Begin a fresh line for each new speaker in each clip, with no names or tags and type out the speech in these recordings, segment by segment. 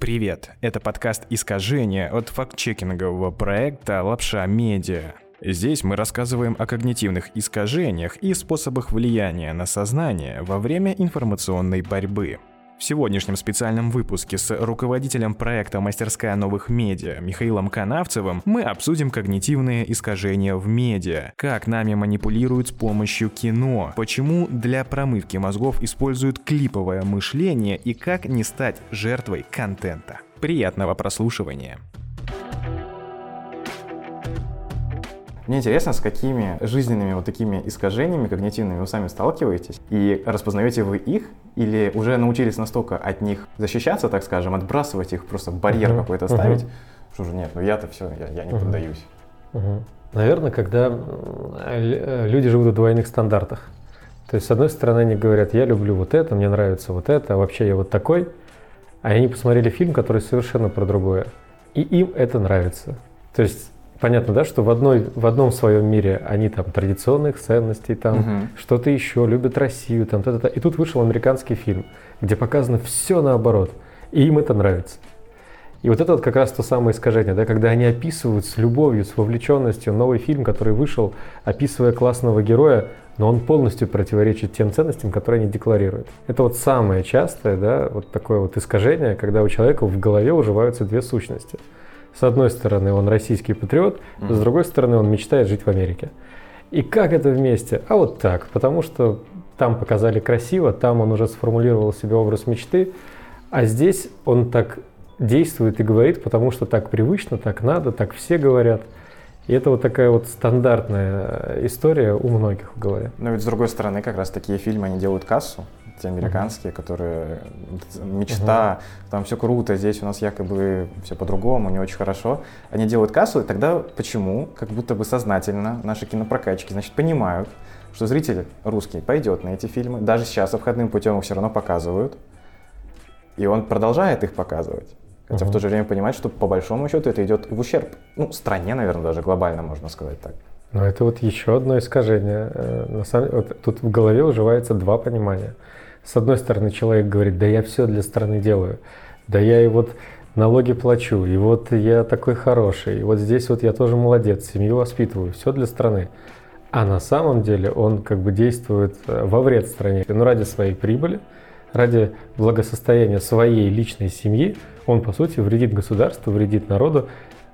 Привет, это подкаст «Искажение» от фактчекингового проекта «Лапша Медиа». Здесь мы рассказываем о когнитивных искажениях и способах влияния на сознание во время информационной борьбы. В сегодняшнем специальном выпуске с руководителем проекта «Мастерская новых медиа» Михаилом Канавцевым мы обсудим когнитивные искажения в медиа, как нами манипулируют с помощью кино, почему для промывки мозгов используют клиповое мышление и как не стать жертвой контента. Приятного прослушивания!
Мне интересно, с какими жизненными вот такими искажениями когнитивными вы сами сталкиваетесь, и распознаете вы их, или уже научились настолько от них защищаться, так скажем, отбрасывать их, просто барьер uh-huh. какой-то ставить, uh-huh. что же нет, ну я-то все, я, я не uh-huh. поддаюсь.
Uh-huh. Наверное, когда люди живут в двойных стандартах. То есть, с одной стороны, они говорят, я люблю вот это, мне нравится вот это, а вообще я вот такой. А они посмотрели фильм, который совершенно про другое. И им это нравится. То есть понятно, да, что в, одной, в одном своем мире они там традиционных ценностей, там угу. что-то еще, любят Россию, там та-та-та. И тут вышел американский фильм, где показано все наоборот. И им это нравится. И вот это вот как раз то самое искажение, да, когда они описывают с любовью, с вовлеченностью новый фильм, который вышел, описывая классного героя, но он полностью противоречит тем ценностям, которые они декларируют. Это вот самое частое, да, вот такое вот искажение, когда у человека в голове уживаются две сущности – с одной стороны, он российский патриот, mm-hmm. с другой стороны, он мечтает жить в Америке. И как это вместе? А вот так, потому что там показали красиво, там он уже сформулировал себе образ мечты, а здесь он так действует и говорит, потому что так привычно, так надо, так все говорят. И это вот такая вот стандартная история у многих в голове.
Но ведь с другой стороны, как раз такие фильмы, они делают кассу, те американские, которые мечта, uh-huh. там все круто, здесь у нас якобы все по-другому, не очень хорошо. Они делают кассу, и тогда почему? Как будто бы сознательно наши кинопрокатчики, значит, понимают, что зритель русский пойдет на эти фильмы, даже сейчас обходным путем их все равно показывают, и он продолжает их показывать. Хотя uh-huh. в то же время понимать, что по большому счету это идет в ущерб, ну, стране, наверное, даже глобально можно сказать так.
Но это вот еще одно искажение. Э, на самом... вот тут в голове уживается два понимания. С одной стороны, человек говорит, да я все для страны делаю, да я и вот налоги плачу, и вот я такой хороший, и вот здесь вот я тоже молодец, семью воспитываю, все для страны. А на самом деле он как бы действует э, во вред стране, но ради своей прибыли, ради благосостояния своей личной семьи, он по сути вредит государству, вредит народу,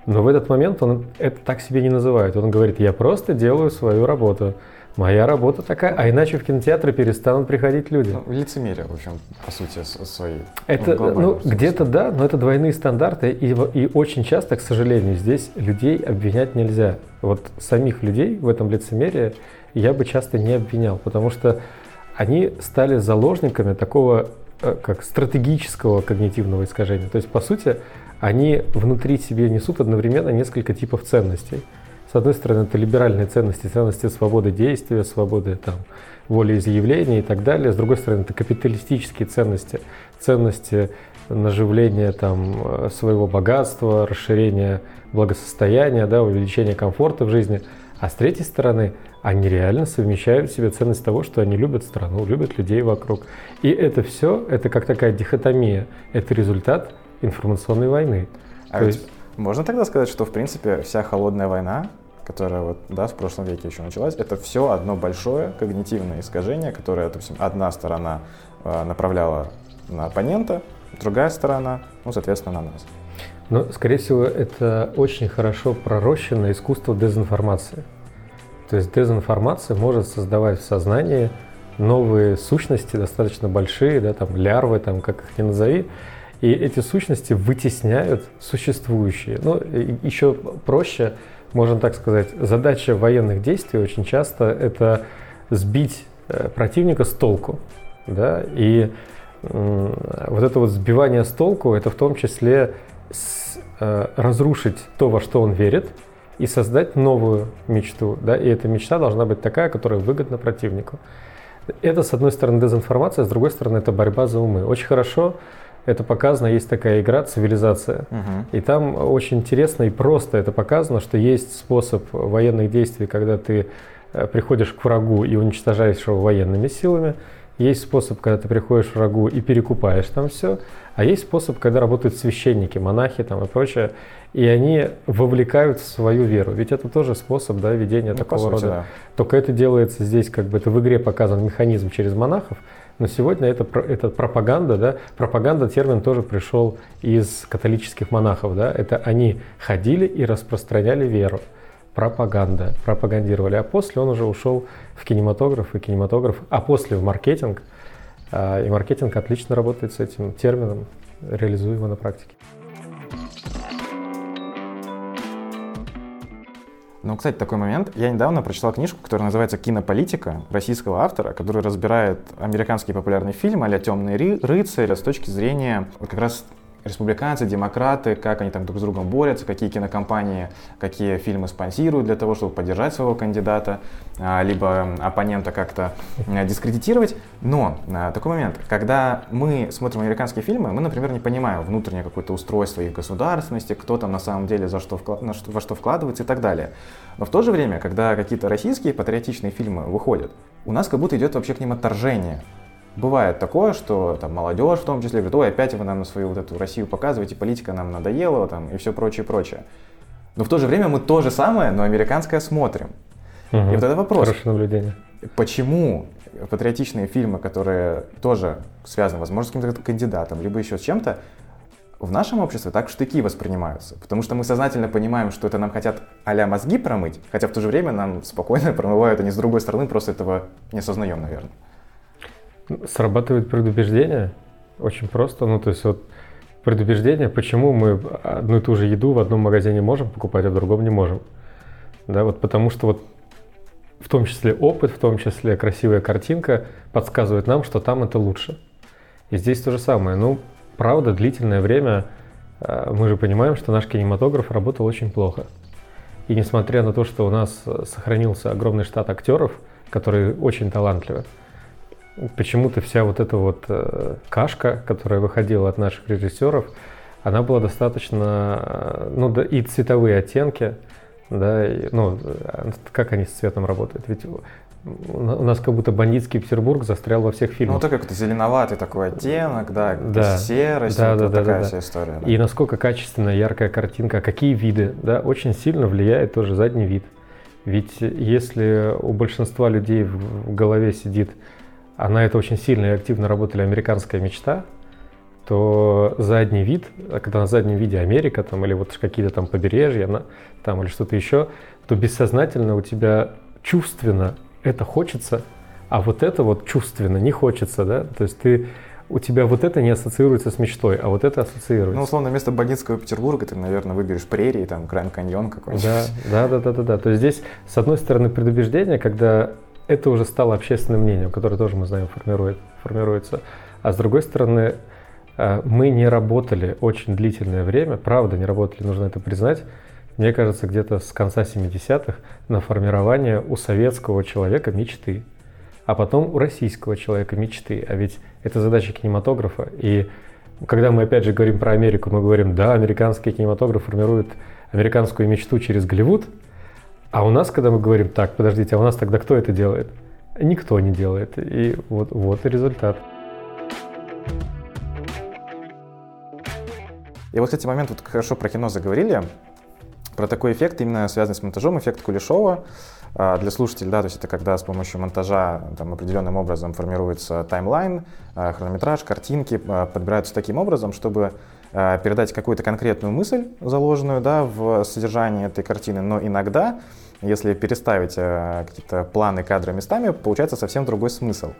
но в этот момент он это так себе не называет. Он говорит, я просто делаю свою работу. Моя работа такая, а иначе в кинотеатры перестанут приходить люди.
Ну, лицемерие, в общем, по сути, свои.
Это, ну, ну где-то да, но это двойные стандарты, и, и очень часто, к сожалению, здесь людей обвинять нельзя. Вот самих людей в этом лицемерии я бы часто не обвинял, потому что они стали заложниками такого э, как стратегического когнитивного искажения. То есть, по сути, они внутри себе несут одновременно несколько типов ценностей. С одной стороны, это либеральные ценности, ценности свободы действия, свободы там, волеизъявления и так далее. С другой стороны, это капиталистические ценности, ценности наживления там, своего богатства, расширения благосостояния, да, увеличения комфорта в жизни. А с третьей стороны, они реально совмещают в себе ценность того, что они любят страну, любят людей вокруг. И это все, это как такая дихотомия, это результат информационной войны.
А То есть... можно тогда сказать, что в принципе вся холодная война которая вот, да, в прошлом веке еще началась, это все одно большое когнитивное искажение, которое, допустим, одна сторона э, направляла на оппонента, другая сторона, ну, соответственно, на нас.
Но, скорее всего, это очень хорошо пророщенное искусство дезинформации. То есть дезинформация может создавать в сознании новые сущности, достаточно большие, да, там лярвы, там, как их ни назови, и эти сущности вытесняют существующие. Ну, еще проще – можно так сказать, задача военных действий очень часто это сбить э, противника с толку. Да? И вот это вот сбивание с толку, это в том числе с, э, разрушить то, во что он верит, и создать новую мечту. Да? И эта мечта должна быть такая, которая выгодна противнику. Это, с одной стороны, дезинформация, с другой стороны, это борьба за умы. Очень хорошо это показано, есть такая игра «Цивилизация». Угу. И там очень интересно и просто это показано, что есть способ военных действий, когда ты э, приходишь к врагу и уничтожаешь его военными силами. есть способ, когда ты приходишь в рагу и перекупаешь там все, а есть способ, когда работают священники, монахи там и прочее, и они вовлекают в свою веру. Ведь это тоже способ да, ведения ну, такого сути, рода. Да. Только это делается здесь, как бы это в игре показан механизм через монахов, но сегодня это, это пропаганда, да, пропаганда термин тоже пришел из католических монахов, да, это они ходили и распространяли веру. Пропаганда, пропагандировали. А после он уже ушел в кинематограф и кинематограф, а после в маркетинг. А, и маркетинг отлично работает с этим термином, реализуя его на практике.
Ну, кстати, такой момент. Я недавно прочитал книжку, которая называется «Кинополитика» российского автора, который разбирает американские популярные фильмы а «Темный рыцарь» с точки зрения как раз республиканцы, демократы, как они там друг с другом борются, какие кинокомпании, какие фильмы спонсируют для того, чтобы поддержать своего кандидата, а, либо оппонента как-то дискредитировать. Но а, такой момент, когда мы смотрим американские фильмы, мы, например, не понимаем внутреннее какое-то устройство их государственности, кто там на самом деле за что, во что вкладывается и так далее. Но в то же время, когда какие-то российские патриотичные фильмы выходят, у нас как будто идет вообще к ним отторжение. Бывает такое, что там молодежь в том числе говорит, ой, опять вы нам свою вот эту Россию показываете, политика нам надоела там, и все прочее, прочее. Но в то же время мы то же самое, но американское смотрим. Угу. И вот это вопрос.
Хорошее наблюдение.
Почему патриотичные фильмы, которые тоже связаны, возможно, с каким-то кандидатом, либо еще с чем-то, в нашем обществе так штыки воспринимаются. Потому что мы сознательно понимаем, что это нам хотят а мозги промыть, хотя в то же время нам спокойно промывают они с другой стороны, просто этого не осознаем, наверное.
Срабатывает предубеждение. Очень просто. Ну, то есть вот предубеждение, почему мы одну и ту же еду в одном магазине можем покупать, а в другом не можем. Да, вот потому что вот в том числе опыт, в том числе красивая картинка подсказывает нам, что там это лучше. И здесь то же самое. Ну, правда, длительное время э, мы же понимаем, что наш кинематограф работал очень плохо. И несмотря на то, что у нас сохранился огромный штат актеров, которые очень талантливы, почему-то вся вот эта вот э, кашка, которая выходила от наших режиссеров, она была достаточно, э, ну да, и цветовые оттенки, да, и, ну, э, как они с цветом работают? Ведь у нас как будто бандитский Петербург застрял во всех фильмах.
Ну, так как-то зеленоватый такой оттенок, да, да. серость, да, вот да, да, такая да, вся история.
Да. И насколько качественная, яркая картинка, какие виды, да, очень сильно влияет тоже задний вид. Ведь если у большинства людей в голове сидит а на это очень сильно и активно работали американская мечта, то задний вид, а когда на заднем виде Америка там, или вот какие-то там побережья на, там, или что-то еще, то бессознательно у тебя чувственно это хочется, а вот это вот чувственно не хочется, да, то есть ты у тебя вот это не ассоциируется с мечтой, а вот это ассоциируется.
Ну, условно, вместо бандитского Петербурга ты, наверное, выберешь прерии, там, Гранд Каньон какой-нибудь.
Да, да, да, да, да, да. То есть здесь, с одной стороны, предубеждение, когда это уже стало общественным мнением, которое тоже, мы знаем, формирует, формируется. А с другой стороны, э, мы не работали очень длительное время, правда, не работали, нужно это признать, мне кажется, где-то с конца 70-х на формирование у советского человека мечты, а потом у российского человека мечты. А ведь это задача кинематографа. И когда мы опять же говорим про Америку, мы говорим, да, американский кинематограф формирует американскую мечту через Голливуд – а у нас, когда мы говорим, так, подождите, а у нас тогда кто это делает? Никто не делает. И вот, вот и результат.
И вот, кстати, момент, вот хорошо про кино заговорили, про такой эффект, именно связанный с монтажом, эффект Кулешова. А, для слушателей, да, то есть это когда с помощью монтажа там, определенным образом формируется таймлайн, а, хронометраж, картинки а, подбираются таким образом, чтобы передать какую-то конкретную мысль, заложенную да, в содержании этой картины, но иногда если переставить э, какие-то планы, кадры местами, получается совсем другой смысл.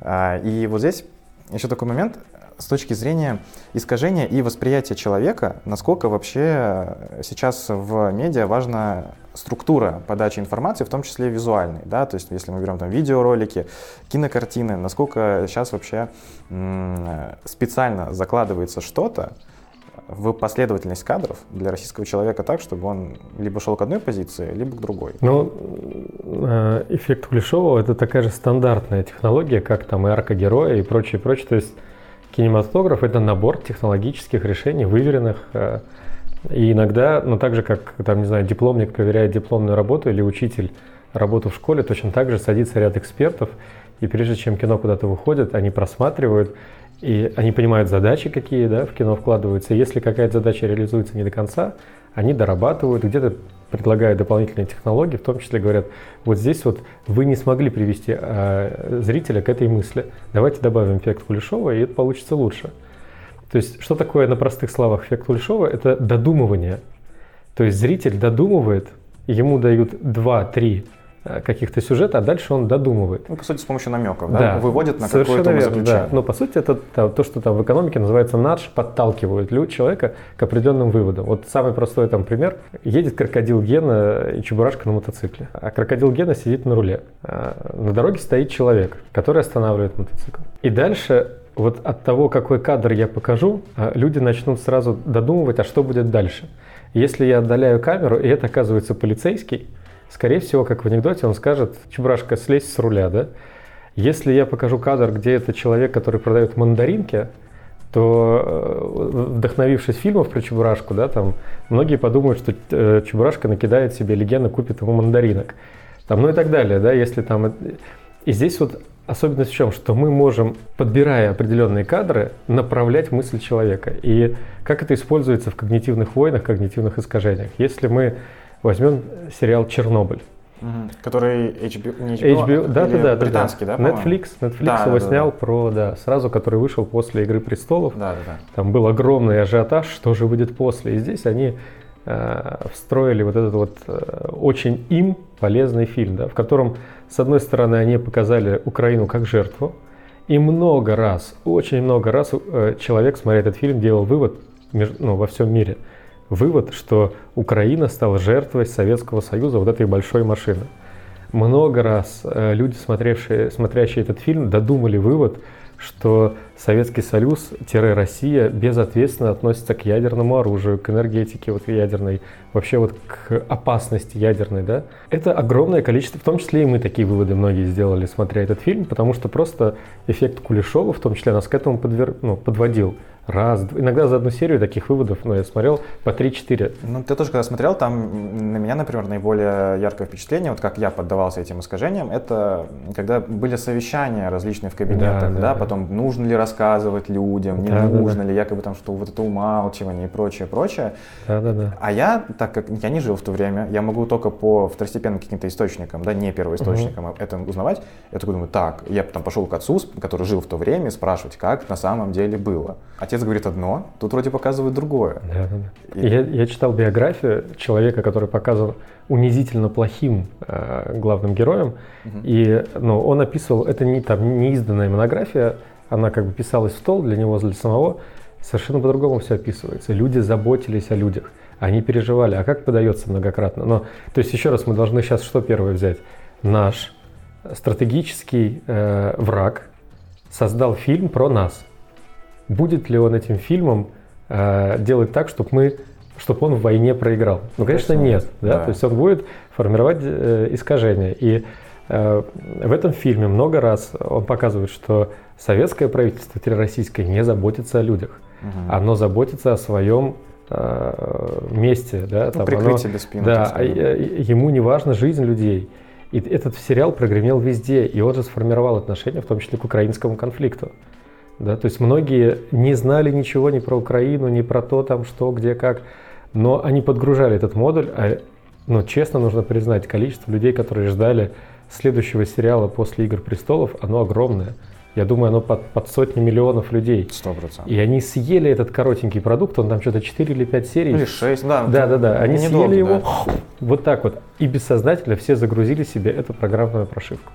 А, и вот здесь еще такой момент с точки зрения искажения и восприятия человека, насколько вообще сейчас в медиа важна структура подачи информации, в том числе визуальной, да, то есть если мы берем там видеоролики, кинокартины, насколько сейчас вообще специально закладывается что-то, в последовательность кадров для российского человека так, чтобы он либо шел к одной позиции, либо к другой?
Ну, э, эффект Кулешова — это такая же стандартная технология, как там и арка героя и прочее, прочее. То есть кинематограф — это набор технологических решений, выверенных, э, и иногда, ну так же, как, там, не знаю, дипломник проверяет дипломную работу или учитель работу в школе, точно так же садится ряд экспертов и прежде чем кино куда-то выходит, они просматривают, и они понимают задачи, какие да, в кино вкладываются. Если какая-то задача реализуется не до конца, они дорабатывают, где-то предлагают дополнительные технологии, в том числе говорят, вот здесь вот вы не смогли привести э, зрителя к этой мысли, давайте добавим эффект Кулешова, и это получится лучше. То есть, что такое на простых словах эффект Кулешова? Это додумывание. То есть зритель додумывает, ему дают 2-3 Э, каких-то сюжета, а дальше он додумывает.
Ну, по сути, с помощью намеков, да? да Выводит на какое-то
верно. Да. Но, по сути, это то, что там в экономике называется надж, подталкивают человека к определенным выводам. Вот самый простой там пример. Едет крокодил Гена и Чебурашка на мотоцикле. А крокодил Гена сидит на руле. А на дороге стоит человек, который останавливает мотоцикл. И дальше вот от того, какой кадр я покажу, а, люди начнут сразу додумывать, а что будет дальше. Если я отдаляю камеру, и это оказывается полицейский, Скорее всего, как в анекдоте, он скажет, Чебурашка, слезь с руля, да? Если я покажу кадр, где это человек, который продает мандаринки, то, э, вдохновившись фильмов про Чебурашку, да, там, многие подумают, что э, Чебурашка накидает себе легенду, купит ему мандаринок. Там, ну и так далее, да, если там... И здесь вот особенность в чем, что мы можем, подбирая определенные кадры, направлять мысль человека. И как это используется в когнитивных войнах, когнитивных искажениях. Если мы Возьмем сериал «Чернобыль».
Угу. Который HBO, не HBO, HBO
да, да, да,
британский, да,
да Netflix, Netflix да, его да, снял да. про, да, сразу, который вышел после «Игры престолов».
Да, да, да.
Там был огромный ажиотаж, что же будет после. И здесь они э, встроили вот этот вот э, очень им полезный фильм, да, в котором, с одной стороны, они показали Украину как жертву, и много раз, очень много раз э, человек, смотря этот фильм, делал вывод ну, во всем мире – вывод, что Украина стала жертвой Советского Союза, вот этой большой машины. Много раз э, люди, смотревшие, смотрящие этот фильм, додумали вывод, что Советский Союз-Россия безответственно относится к ядерному оружию, к энергетике вот ядерной, вообще вот к опасности ядерной, да. Это огромное количество, в том числе и мы такие выводы многие сделали, смотря этот фильм, потому что просто эффект Кулешова, в том числе, нас к этому подвер... ну, подводил раз, иногда за одну серию таких выводов, ну, я смотрел по 3-4.
Ну, ты тоже когда смотрел, там на меня, например, наиболее яркое впечатление, вот как я поддавался этим искажениям, это когда были совещания различные в кабинетах, да, да, да, да. потом нужно ли рассказывать людям, не да, нужно да, да. ли, якобы там, что вот это умалчивание и прочее, прочее.
Да, да, да.
А я, так как я не жил в то время, я могу только по второстепенным каким-то источникам, да, не первоисточникам угу. это узнавать. Я такой думаю, так, я потом пошел к отцу, который жил в то время, спрашивать, как на самом деле было. Отец отец говорит одно, тут вроде показывает другое.
Да, да, да. И... Я, я читал биографию человека, который показан унизительно плохим э, главным героем, угу. и ну, он описывал, это не там не изданная монография, она как бы писалась в стол для него, для самого, совершенно по-другому все описывается. Люди заботились о людях, они переживали, а как подается многократно. Но, то есть еще раз мы должны сейчас что первое взять? Наш стратегический э, враг создал фильм про нас будет ли он этим фильмом э, делать так, чтобы мы чтобы он в войне проиграл? Ну, конечно, нет. Да? Да. То есть он будет формировать э, искажения. И э, в этом фильме много раз он показывает, что советское правительство российское не заботится о людях. Угу. Оно заботится о своем э, месте. Да?
Ну, Там прикрытие оно, спины.
Да, а, ему не важна жизнь людей. И этот сериал прогремел везде, и он же сформировал отношение, в том числе к украинскому конфликту. Да? То есть многие не знали ничего ни про Украину, ни про то, там, что, где, как, но они подгружали этот модуль, а, но честно нужно признать, количество людей, которые ждали следующего сериала после «Игр престолов», оно огромное. Я думаю, оно под, под сотни миллионов людей.
Сто процентов.
И они съели этот коротенький продукт, он там что-то 4 или 5 серий.
Или 6, да.
Да, да, да. Они съели долго, его да. вот так вот. И бессознательно все загрузили себе эту программную прошивку.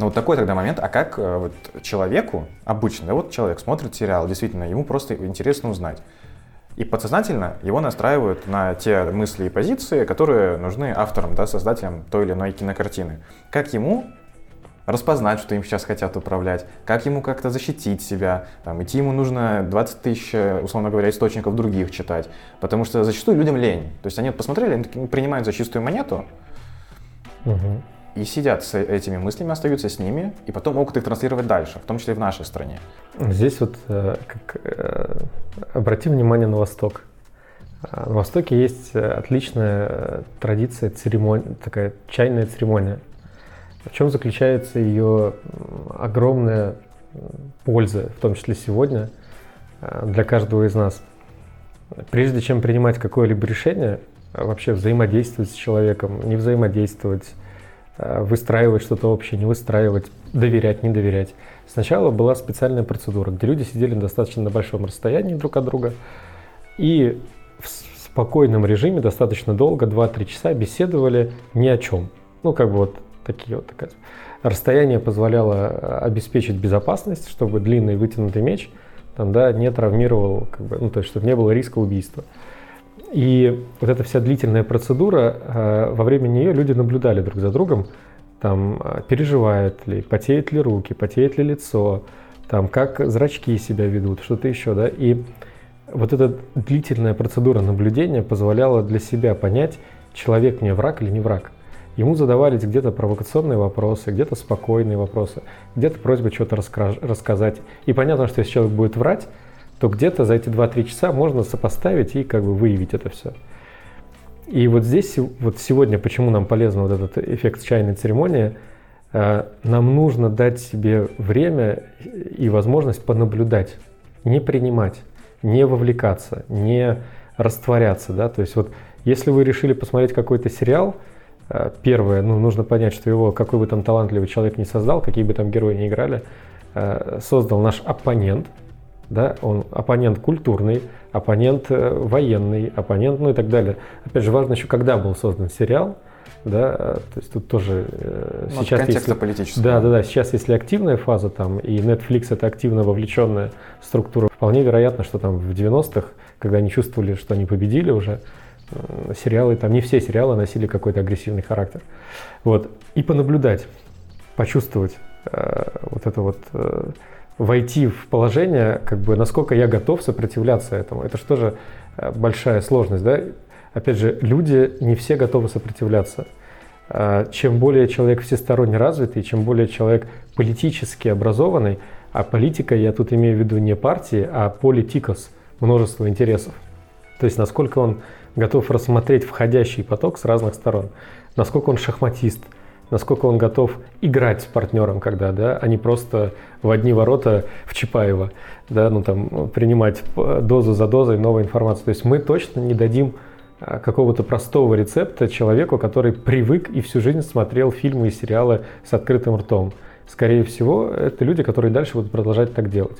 Но вот такой тогда момент, а как э, вот человеку, обычно, да, вот человек смотрит сериал, действительно, ему просто интересно узнать. И подсознательно его настраивают на те мысли и позиции, которые нужны авторам, да, создателям той или иной кинокартины. Как ему распознать, что им сейчас хотят управлять, как ему как-то защитить себя, там, идти ему нужно 20 тысяч, условно говоря, источников других читать, потому что зачастую людям лень. То есть они посмотрели, они принимают за чистую монету, угу и сидят с этими мыслями, остаются с ними, и потом могут их транслировать дальше, в том числе и в нашей стране.
Здесь вот э, как, э, обрати внимание на Восток. А, на Востоке есть э, отличная традиция церемония, такая чайная церемония. В чем заключается ее огромная польза, в том числе сегодня, для каждого из нас? Прежде чем принимать какое-либо решение, вообще взаимодействовать с человеком, не взаимодействовать, выстраивать что-то общее, не выстраивать, доверять, не доверять. Сначала была специальная процедура, где люди сидели достаточно на большом расстоянии друг от друга и в спокойном режиме достаточно долго, 2-3 часа беседовали ни о чем. Ну, как бы вот такие вот такая. Расстояние позволяло э, обеспечить безопасность, чтобы длинный вытянутый меч там, да, не травмировал, как бы, ну, то есть, чтобы не было риска убийства. И вот эта вся длительная процедура, э, во время нее люди наблюдали друг за другом, там, э, переживают ли, потеют ли руки, потеет ли лицо, там, как зрачки себя ведут, что-то еще, да, и вот эта длительная процедура наблюдения позволяла для себя понять, человек мне враг или не враг. Ему задавались где-то провокационные вопросы, где-то спокойные вопросы, где-то просьба что-то рассказать. И понятно, что если человек будет врать, то где-то за эти 2-3 часа можно сопоставить и как бы выявить это все. И вот здесь, вот сегодня, почему нам полезен вот этот эффект чайной церемонии, э, нам нужно дать себе время и возможность понаблюдать, не принимать не вовлекаться, не растворяться, да, то есть вот если вы решили посмотреть какой-то сериал, э, первое, ну, нужно понять, что его, какой бы там талантливый человек не создал, какие бы там герои не играли, э, создал наш оппонент, да, он оппонент культурный, оппонент э, военный, оппонент, ну и так далее. Опять же, важно еще, когда был создан сериал, да, то есть тут тоже
э, ну, сейчас если, политического.
Да, да, да, сейчас если активная фаза там, и Netflix это активно вовлеченная структура, вполне вероятно, что там в 90-х, когда они чувствовали, что они победили уже, э, сериалы, там не все сериалы носили какой-то агрессивный характер. Вот, и понаблюдать, почувствовать э, вот это вот, э, войти в положение, как бы, насколько я готов сопротивляться этому. Это же э, большая сложность, да? Опять же, люди не все готовы сопротивляться. А, чем более человек всесторонне развитый, чем более человек политически образованный, а политика, я тут имею в виду не партии, а политикос, множество интересов. То есть насколько он готов рассмотреть входящий поток с разных сторон, насколько он шахматист, насколько он готов играть с партнером, когда, да, а не просто в одни ворота в Чапаева, да, ну там принимать дозу за дозой новой информации. То есть мы точно не дадим а, какого-то простого рецепта человеку, который привык и всю жизнь смотрел фильмы и сериалы с открытым ртом. Скорее всего, это люди, которые дальше будут продолжать так делать.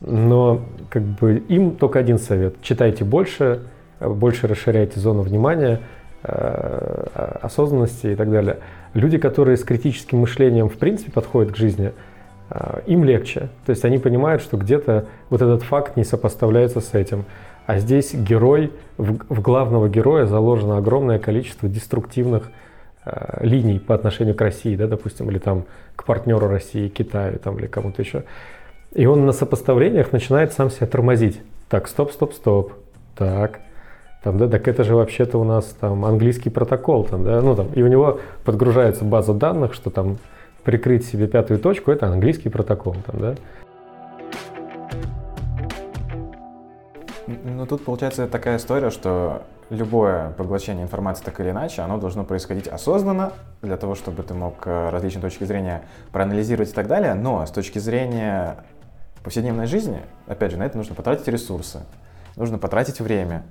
Но как бы им только один совет. Читайте больше, больше расширяйте зону внимания, а, осознанности и так далее. Люди, которые с критическим мышлением в принципе подходят к жизни, а, им легче. То есть они понимают, что где-то вот этот факт не сопоставляется с этим. А здесь герой, в, главного героя заложено огромное количество деструктивных э, линий по отношению к России, да, допустим, или там к партнеру России, Китаю там, или кому-то еще. И он на сопоставлениях начинает сам себя тормозить. Так, стоп, стоп, стоп. Так, там, да, так это же вообще-то у нас там английский протокол, там, да, ну там, и у него подгружается база данных, что там прикрыть себе пятую точку, это английский протокол, там, да.
Ну, тут получается такая история, что любое поглощение информации так или иначе, оно должно происходить осознанно, для того, чтобы ты мог э, различные точки зрения проанализировать и так далее, но с точки зрения повседневной жизни, опять же, на это нужно потратить ресурсы, нужно потратить время.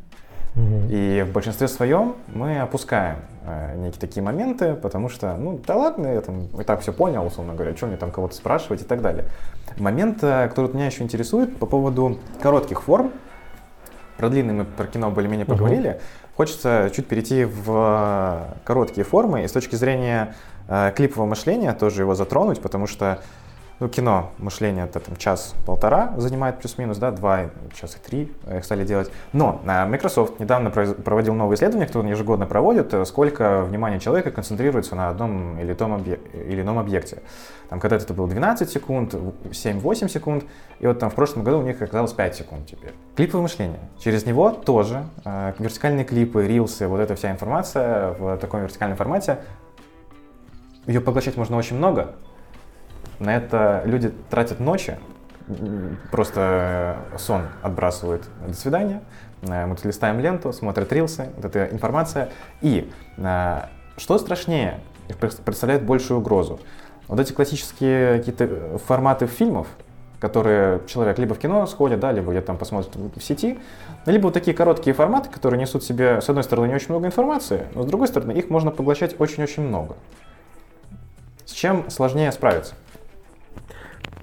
Угу. И в большинстве своем мы опускаем э, некие такие моменты, потому что, ну, да ладно, я там и так все понял, условно говоря, что мне там кого-то спрашивать и так далее. Момент, э, который меня еще интересует по поводу коротких форм, про длинные мы про кино более-менее поговорили. Угу. Хочется чуть перейти в э, короткие формы и с точки зрения э, клипового мышления тоже его затронуть, потому что ну, кино, мышление, это там час-полтора занимает плюс-минус, да, два, час и три их стали делать. Но э, Microsoft недавно проводил новое исследование, которое он ежегодно проводит, э, сколько внимания человека концентрируется на одном или, том объ... или ином объекте. Там когда-то это было 12 секунд, 7-8 секунд, и вот там в прошлом году у них оказалось 5 секунд теперь. Клиповое мышление. Через него тоже э, вертикальные клипы, рилсы, вот эта вся информация в таком вертикальном формате, ее поглощать можно очень много, на это люди тратят ночи, просто сон отбрасывают до свидания, э, мы тут листаем ленту, смотрят рилсы, вот эта информация. И э, что страшнее, представляет большую угрозу? Вот эти классические какие-то форматы фильмов, которые человек либо в кино сходит, да, либо где-то там посмотрит в сети, либо вот такие короткие форматы, которые несут в себе, с одной стороны, не очень много информации, но с другой стороны, их можно поглощать очень-очень много. С чем сложнее справиться?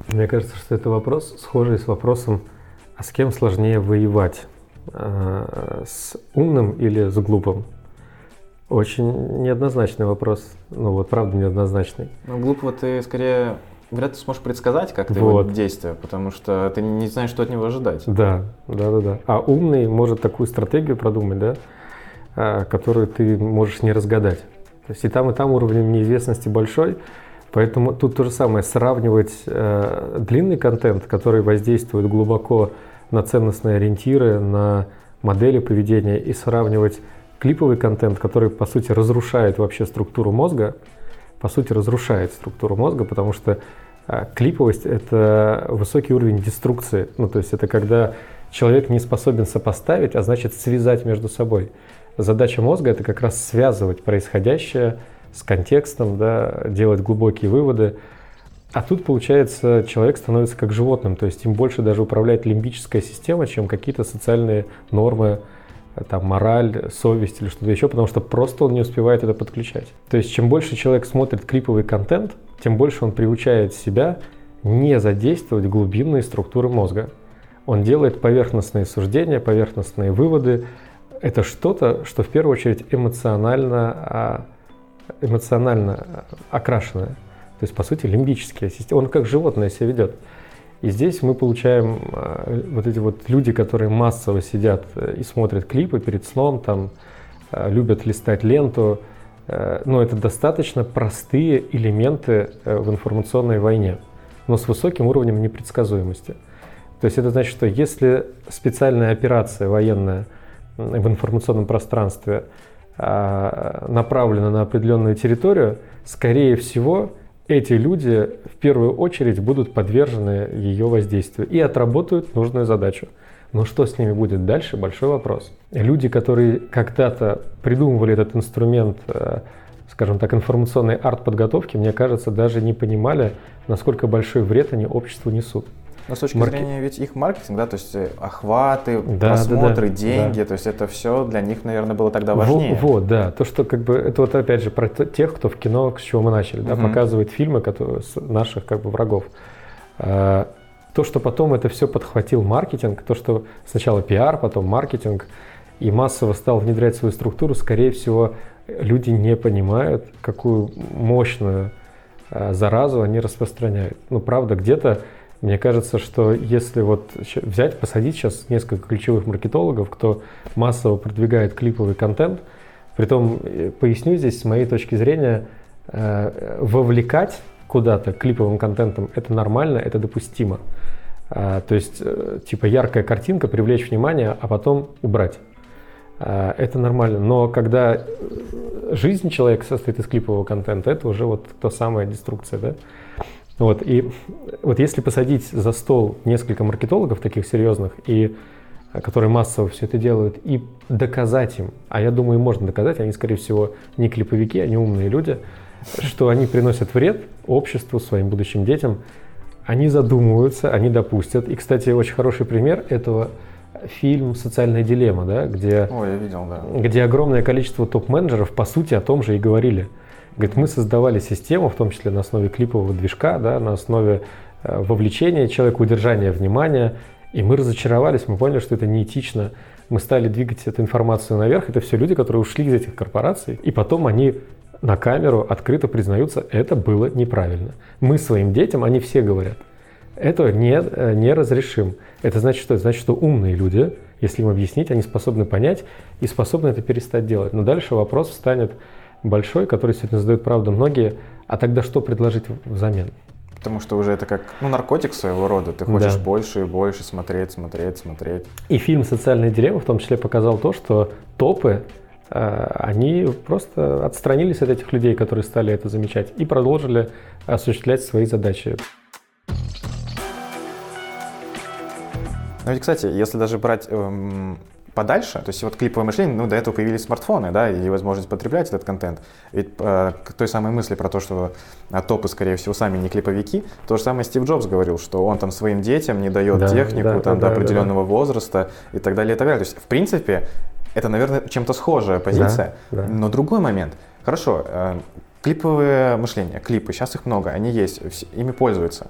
Мне кажется, что это вопрос схожий с вопросом, а с кем сложнее воевать? А, с умным или с глупым? Очень неоднозначный вопрос. Ну вот, правда, неоднозначный.
Ну, глупого ты скорее вряд ли сможешь предсказать как то вот. его действия, потому что ты не знаешь, что от него ожидать.
Да, да, да, да. А умный может такую стратегию продумать, да, а, которую ты можешь не разгадать. То есть и там, и там уровень неизвестности большой, поэтому тут то же самое, сравнивать э, длинный контент, который воздействует глубоко на ценностные ориентиры, на модели поведения, и сравнивать клиповый контент, который, по сути, разрушает вообще структуру мозга, по сути, разрушает структуру мозга, потому что а, клиповость — это высокий уровень деструкции. Ну, то есть это когда человек не способен сопоставить, а значит связать между собой. Задача мозга — это как раз связывать происходящее с контекстом, да, делать глубокие выводы. А тут, получается, человек становится как животным, то есть им больше даже управляет лимбическая система, чем какие-то социальные нормы, там, мораль, совесть или что-то еще, потому что просто он не успевает это подключать. То есть чем больше человек смотрит клиповый контент, тем больше он приучает себя не задействовать глубинные структуры мозга. Он делает поверхностные суждения, поверхностные выводы. Это что-то, что в первую очередь эмоционально, а, эмоционально окрашенное. То есть, по сути, лимбический система. Он как животное себя ведет. И здесь мы получаем э, вот эти вот люди, которые массово сидят э, и смотрят клипы перед сном, там э, любят листать ленту. Но это достаточно простые элементы в информационной войне, но с высоким уровнем непредсказуемости. То есть это значит, что если специальная операция военная в информационном пространстве направлена на определенную территорию, скорее всего, эти люди в первую очередь будут подвержены ее воздействию и отработают нужную задачу. Но что с ними будет дальше, большой вопрос. Люди, которые когда-то придумывали этот инструмент, э, скажем так, информационной арт-подготовки, мне кажется, даже не понимали, насколько большой вред они обществу несут.
Но с точки Марки... зрения ведь их маркетинг, да, то есть э, охваты, да, просмотры, да, да, деньги, да. то есть это все для них, наверное, было тогда важнее.
Вот, вот, да, то, что как бы, это вот опять же про тех, кто в кино, с чего мы начали, да, угу. показывает фильмы которые, наших как бы врагов. А, то, что потом это все подхватил маркетинг, то, что сначала пиар, потом маркетинг, и массово стал внедрять свою структуру, скорее всего, люди не понимают, какую мощную а, заразу они распространяют. Ну, правда, где-то мне кажется, что если вот взять, посадить сейчас несколько ключевых маркетологов, кто массово продвигает клиповый контент, притом, э, поясню здесь, с моей точки зрения, э, вовлекать куда-то клиповым контентом это нормально, это допустимо. А, то есть, э, типа, яркая картинка, привлечь внимание, а потом убрать. А, это нормально. Но когда жизнь человека состоит из клипового контента, это уже вот та самая деструкция, да? Вот, и вот если посадить за стол несколько маркетологов таких серьезных, и, э, которые массово все это делают, и доказать им, а я думаю, можно доказать, они, скорее всего, не клиповики, они умные люди, что они приносят вред обществу, своим будущим детям, они задумываются, они допустят. И, кстати, очень хороший пример этого фильм «Социальная дилемма», да, где,
Ой, я видел, да.
где огромное количество топ-менеджеров, по сути, о том же и говорили – Говорит, мы создавали систему, в том числе на основе клипового движка, да, на основе э, вовлечения человека, удержания внимания, и мы разочаровались, мы поняли, что это неэтично. Мы стали двигать эту информацию наверх. Это все люди, которые ушли из этих корпораций, и потом они на камеру открыто признаются, это было неправильно. Мы своим детям, они все говорят, этого не, э, не разрешим. Это значит что? Это значит, что умные люди, если им объяснить, они способны понять и способны это перестать делать. Но дальше вопрос встанет, большой, который сегодня задают, правда, многие. А тогда что предложить взамен?
Потому что уже это как ну, наркотик своего рода. Ты хочешь да. больше и больше смотреть, смотреть, смотреть.
И фильм «Социальная дилемма» в том числе показал то, что топы, э, они просто отстранились от этих людей, которые стали это замечать, и продолжили осуществлять свои задачи.
Ну ведь, кстати, если даже брать эм, подальше, то есть вот клиповое мышление, ну, до этого появились смартфоны, да, и возможность потреблять этот контент. Ведь э, к той самой мысли про то, что а, топы, скорее всего, сами не клиповики, то же самое Стив Джобс говорил, что он там своим детям не дает да, технику да, там, да, до определенного да, да. возраста и так далее, и так далее. То есть, в принципе, это, наверное, чем-то схожая позиция. Да, да. Но другой момент. Хорошо, э, клиповое мышление, клипы, сейчас их много, они есть, ими пользуются.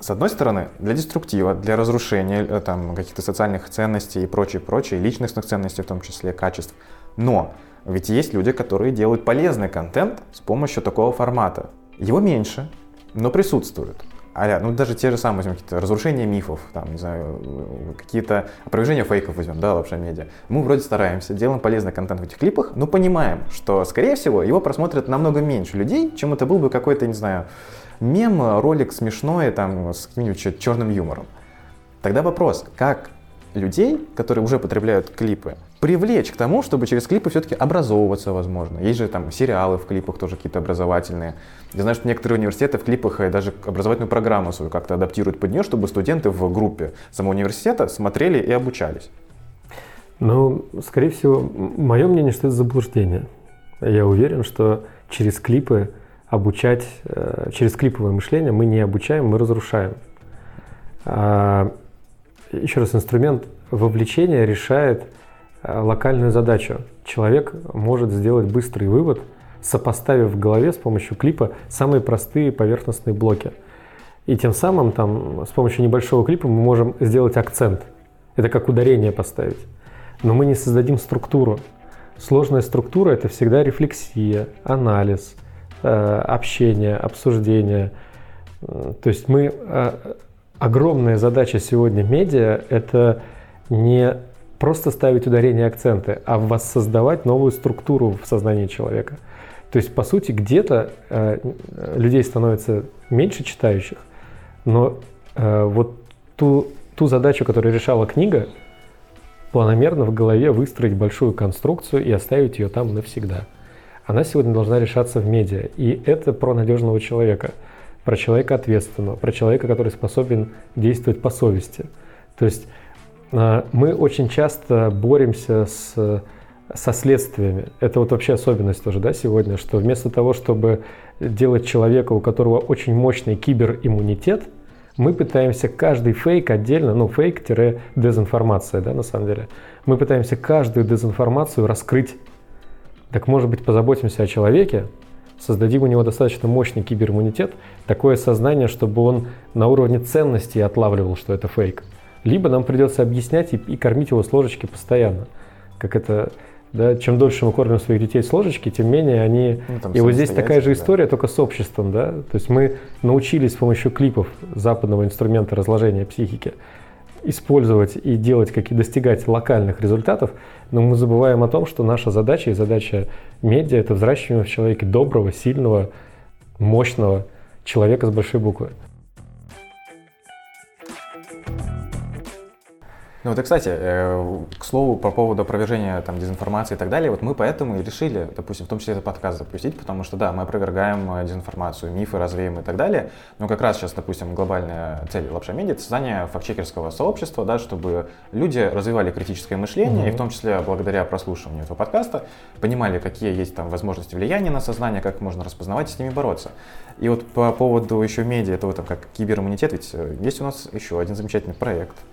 С одной стороны, для деструктива, для разрушения э, там, каких-то социальных ценностей и прочее, прочее, личностных ценностей в том числе, качеств. Но ведь есть люди, которые делают полезный контент с помощью такого формата. Его меньше, но присутствует. А, ну даже те же самые какие-то разрушения мифов, там, не знаю, какие-то опровержения фейков возьмем, да, лапша медиа. Мы вроде стараемся, делаем полезный контент в этих клипах, но понимаем, что, скорее всего, его просмотрят намного меньше людей, чем это был бы какой-то, не знаю, мем, ролик смешной, там, с каким-нибудь черным юмором. Тогда вопрос, как людей, которые уже потребляют клипы, привлечь к тому, чтобы через клипы все-таки образовываться, возможно. Есть же там сериалы в клипах тоже какие-то образовательные. Я знаю, что некоторые университеты в клипах э, даже образовательную программу свою как-то адаптируют под нее, чтобы студенты в группе самого университета смотрели и обучались.
Ну, скорее всего, мое мнение, что это заблуждение. Я уверен, что через клипы обучать, э, через клиповое мышление мы не обучаем, мы разрушаем. А, еще раз, инструмент вовлечения решает э, локальную задачу. Человек может сделать быстрый вывод, сопоставив в голове с помощью клипа самые простые поверхностные блоки. И тем самым там, с помощью небольшого клипа мы можем сделать акцент. Это как ударение поставить. Но мы не создадим структуру. Сложная структура – это всегда рефлексия, анализ – Э, общение, обсуждение. То есть мы... Э, огромная задача сегодня медиа – это не просто ставить ударение акценты, а воссоздавать новую структуру в сознании человека. То есть, по сути, где-то э, людей становится меньше читающих, но э, вот ту, ту задачу, которую решала книга, планомерно в голове выстроить большую конструкцию и оставить ее там навсегда она сегодня должна решаться в медиа. И это про надежного человека, про человека ответственного, про человека, который способен действовать по совести. То есть а, мы очень часто боремся с со следствиями. Это вот вообще особенность тоже, да, сегодня, что вместо того, чтобы делать человека, у которого очень мощный кибериммунитет, мы пытаемся каждый фейк отдельно, ну, фейк-дезинформация, да, на самом деле, мы пытаемся каждую дезинформацию раскрыть так может быть позаботимся о человеке, создадим у него достаточно мощный кибериммунитет, такое сознание, чтобы он на уровне ценностей отлавливал, что это фейк. Либо нам придется объяснять и, и кормить его с ложечки постоянно. Как это, да, чем дольше мы кормим своих детей с ложечки, тем менее они... Ну, и вот здесь такая же история, да. только с обществом. Да? То есть мы научились с помощью клипов западного инструмента разложения психики использовать и делать, как и достигать локальных результатов, но мы забываем о том, что наша задача и задача медиа – это взращивание в человеке доброго, сильного, мощного человека с большой буквы.
Ну вот, и, кстати, э, к слову, по поводу опровержения там, дезинформации и так далее, вот мы поэтому и решили, допустим, в том числе этот подкаст запустить, потому что, да, мы опровергаем э, дезинформацию, мифы развеем и так далее, но как раз сейчас, допустим, глобальная цель Лапша Медиа — это создание фактчекерского сообщества, да, чтобы люди развивали критическое мышление, mm-hmm. и в том числе благодаря прослушиванию этого подкаста понимали, какие есть там возможности влияния на сознание, как можно распознавать и с ними бороться. И вот по поводу еще медиа, это вот там как кибериммунитет, ведь э, есть у нас еще один замечательный проект —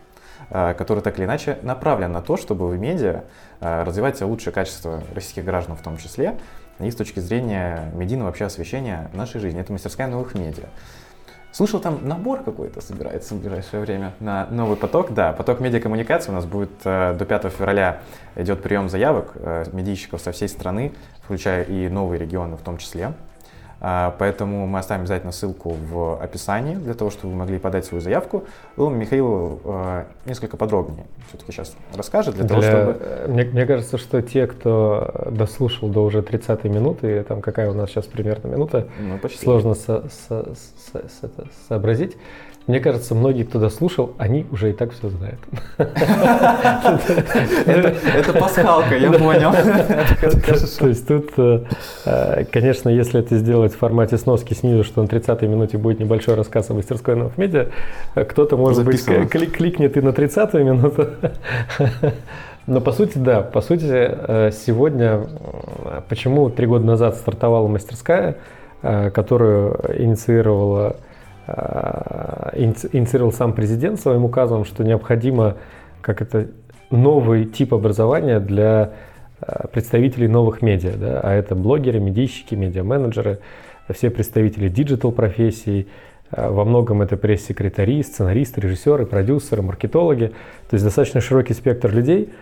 который так или иначе направлен на то, чтобы в медиа э, развивать лучшее качество российских граждан в том числе, и с точки зрения медийного вообще освещения нашей жизни. Это мастерская новых медиа. Слышал, там набор какой-то собирается в ближайшее время на новый поток. Да, поток медиакоммуникации у нас будет э, до 5 февраля идет прием заявок медийщиков со всей страны, включая и новые регионы в том числе. А, поэтому мы оставим обязательно ссылку в описании для того, чтобы вы могли подать свою заявку. Ну, Михаил а, несколько подробнее все-таки сейчас расскажет для, для того, чтобы...
Э, мне, мне кажется, что те, кто дослушал до уже 30 минуты, там какая у нас сейчас примерно минута, ну, почти. сложно со, со, со, со, сообразить. Мне кажется, многие, кто дослушал, они уже и так все знают.
Это пасхалка, я понял.
То есть тут, э, э, конечно, если это сделать в формате сноски снизу, что на 30-й минуте будет небольшой рассказ о мастерской новых медиа. Кто-то, может быть, клик кликнет и на 30-ю минуту. Но по сути, да, по сути, э, сегодня, почему три года назад стартовала мастерская, э, которую инициировала, э, инициировал сам президент своим указом, что необходимо как это новый тип образования для представителей новых медиа, да, а это блогеры, медийщики, медиа-менеджеры, все представители digital профессий, во многом это пресс-секретари, сценаристы, режиссеры, продюсеры, маркетологи, то есть достаточно широкий спектр людей –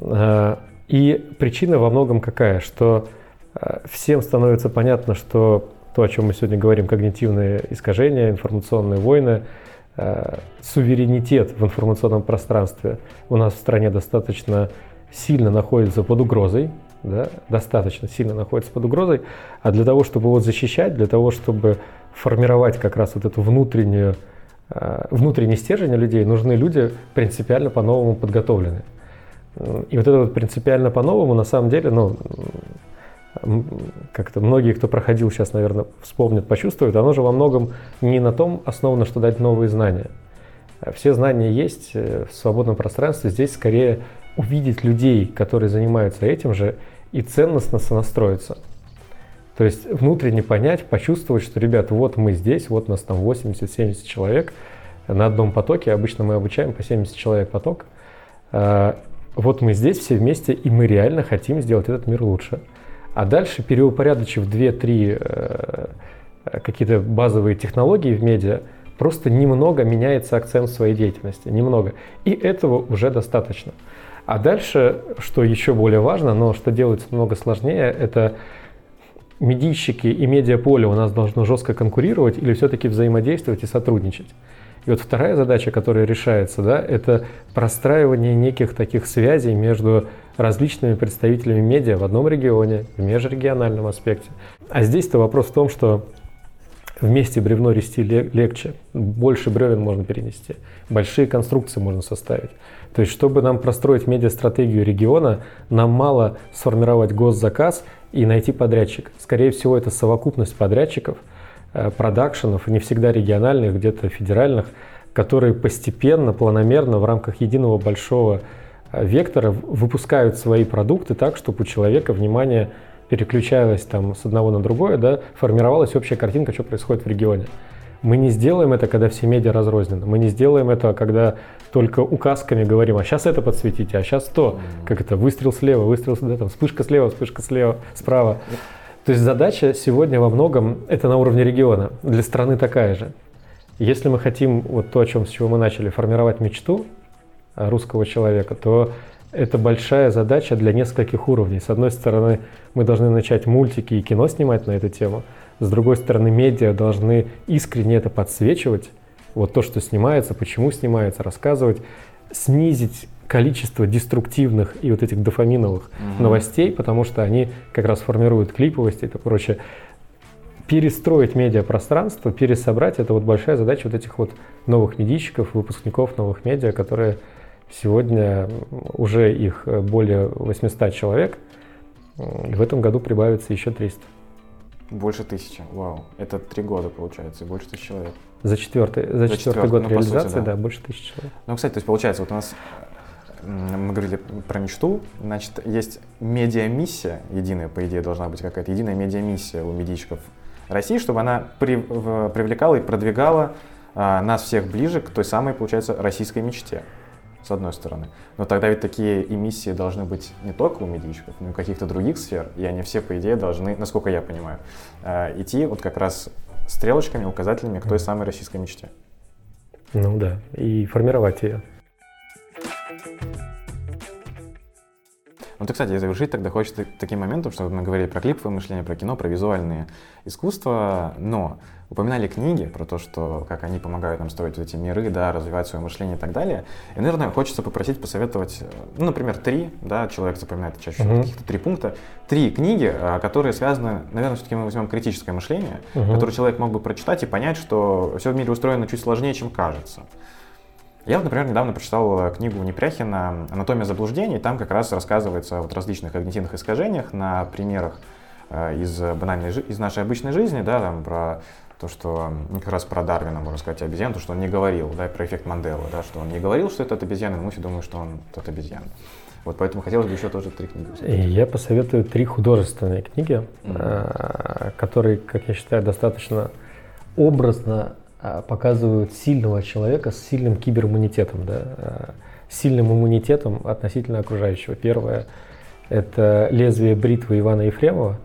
Э, и причина во многом какая, что э, всем становится понятно, что то, о чем мы сегодня говорим, когнитивные искажения, информационные войны, э, суверенитет в информационном пространстве у нас в стране достаточно сильно находится под угрозой, да, достаточно сильно находится под угрозой, а для того, чтобы его защищать, для того, чтобы формировать как раз вот эту внутреннюю, внутренний стержень людей, нужны люди принципиально по-новому подготовленные. И вот это вот принципиально по-новому, на самом деле, ну, как-то многие, кто проходил сейчас, наверное, вспомнят, почувствуют, оно же во многом не на том основано, что дать новые знания. Все знания есть э, в свободном пространстве. Здесь скорее увидеть людей, которые занимаются этим же, и ценностно сонастроиться. То есть внутренне понять, почувствовать, что, ребят, вот мы здесь, вот нас там 80-70 человек на одном потоке. Обычно мы обучаем по 70 человек поток. А, вот мы здесь все вместе, и мы реально хотим сделать этот мир лучше. А дальше, переупорядочив 2-3 э, какие-то базовые технологии в медиа, просто немного меняется акцент своей деятельности, немного. И этого уже достаточно. А дальше, что еще более важно, но что делается много сложнее, это медийщики и медиаполе у нас должно жестко конкурировать или все-таки взаимодействовать и сотрудничать. И вот вторая задача, которая решается, да, это простраивание неких таких связей между различными представителями медиа в одном регионе, в межрегиональном аспекте. А здесь-то вопрос в том, что вместе бревно рести легче, больше бревен можно перенести, большие конструкции можно составить. То есть, чтобы нам простроить медиастратегию региона, нам мало сформировать госзаказ и найти подрядчик. Скорее всего, это совокупность подрядчиков – Э, продакшенов, не всегда региональных, где-то федеральных, которые постепенно, планомерно в рамках единого большого вектора выпускают свои продукты так, чтобы у человека внимание переключалось там с одного на другое, да, формировалась общая картинка, что происходит в регионе. Мы не сделаем это, когда все медиа разрознены. Мы не сделаем это, когда только указками говорим, а сейчас это подсветите, а сейчас то. Как это, выстрел слева, выстрел сюда, там, вспышка слева, вспышка слева, справа. То есть задача сегодня во многом это на уровне региона, для страны такая же. Если мы хотим вот то, о чем с чего мы начали, формировать мечту русского человека, то это большая задача для нескольких уровней. С одной стороны, мы должны начать мультики и кино снимать на эту тему. С другой стороны, медиа должны искренне это подсвечивать. Вот то, что снимается, почему снимается, рассказывать, снизить количество деструктивных и вот этих дофаминовых угу. новостей, потому что они как раз формируют клиповость и прочее. Перестроить медиапространство, пересобрать, это вот большая задача вот этих вот новых медийщиков, выпускников новых медиа, которые сегодня уже их более 800 человек, в этом году прибавится еще 300.
Больше тысячи, вау. Это три года получается, и больше тысячи человек.
За четвертый, за, за четвертый, четвертый год ну, реализации, сути, да. да, больше тысячи человек.
Ну, кстати, то есть получается, вот у нас мы говорили про мечту, значит, есть медиа-миссия единая, по идее, должна быть какая-то единая медиа-миссия у медийщиков России, чтобы она при, в, привлекала и продвигала а, нас всех ближе к той самой, получается, российской мечте, с одной стороны. Но тогда ведь такие эмиссии должны быть не только у медийщиков, но и у каких-то других сфер, и они все, по идее, должны, насколько я понимаю, а, идти вот как раз стрелочками, указателями к той самой российской мечте.
Ну да, и формировать ее.
Ну, ты, кстати, завершить тогда хочется таким моментом, что мы говорили про клиповое мышление, про кино, про визуальные искусства, но упоминали книги про то, что как они помогают нам строить эти миры, да, развивать свое мышление и так далее. И, наверное, хочется попросить посоветовать, ну, например, три, да, человек запоминает чаще всего uh-huh. каких-то три пункта, три книги, а, которые связаны, наверное, все-таки мы возьмем критическое мышление, uh-huh. которое человек мог бы прочитать и понять, что все в мире устроено чуть сложнее, чем кажется. Я, например, недавно прочитал э, книгу Непряхина «Анатомия заблуждений». Там как раз рассказывается о вот различных когнитивных искажениях на примерах э, из банальной из нашей обычной жизни, да, там про то, что как раз про Дарвина, можно сказать, обезьян, то, что он не говорил, да, про эффект Манделы, да, что он не говорил, что это от обезьяны, но мы все думаем, что он от обезьян. Вот поэтому хотелось бы еще тоже три книги.
И я посоветую три художественные книги, mm-hmm. которые, как я считаю, достаточно образно показывают сильного человека с сильным кибериммунитетом, да, а, сильным иммунитетом относительно окружающего. Первое – это «Лезвие бритвы» Ивана Ефремова,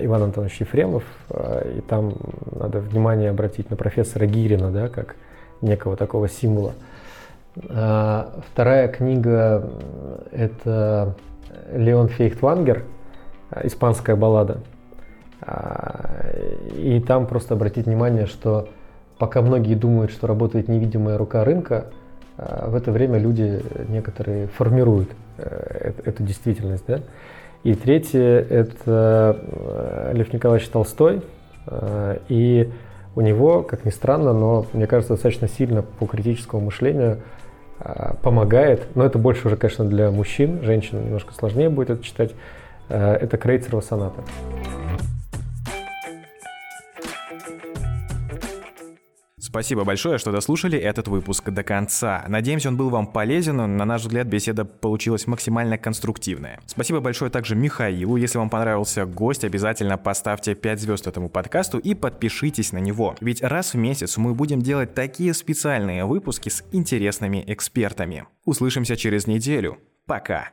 Иван Антонович Ефремов, и там надо внимание обратить на профессора Гирина, да, как некого такого символа. Вторая книга – это Леон Фейхтвангер, испанская баллада – а, и там просто обратить внимание, что пока многие думают, что работает невидимая рука рынка, а, в это время люди некоторые формируют э, эту действительность. Да? И третье – это э, Лев Николаевич Толстой. А, и у него, как ни странно, но мне кажется, достаточно сильно по критическому мышлению помогает, но это больше уже, конечно, для мужчин, женщин немножко сложнее будет это читать, э, это Крейцерова соната.
Спасибо большое, что дослушали этот выпуск до конца. Надеемся, он был вам полезен, на наш взгляд, беседа получилась максимально конструктивная. Спасибо большое также Михаилу. Если вам понравился гость, обязательно поставьте 5 звезд этому подкасту и подпишитесь на него. Ведь раз в месяц мы будем делать такие специальные выпуски с интересными экспертами. Услышимся через неделю. Пока!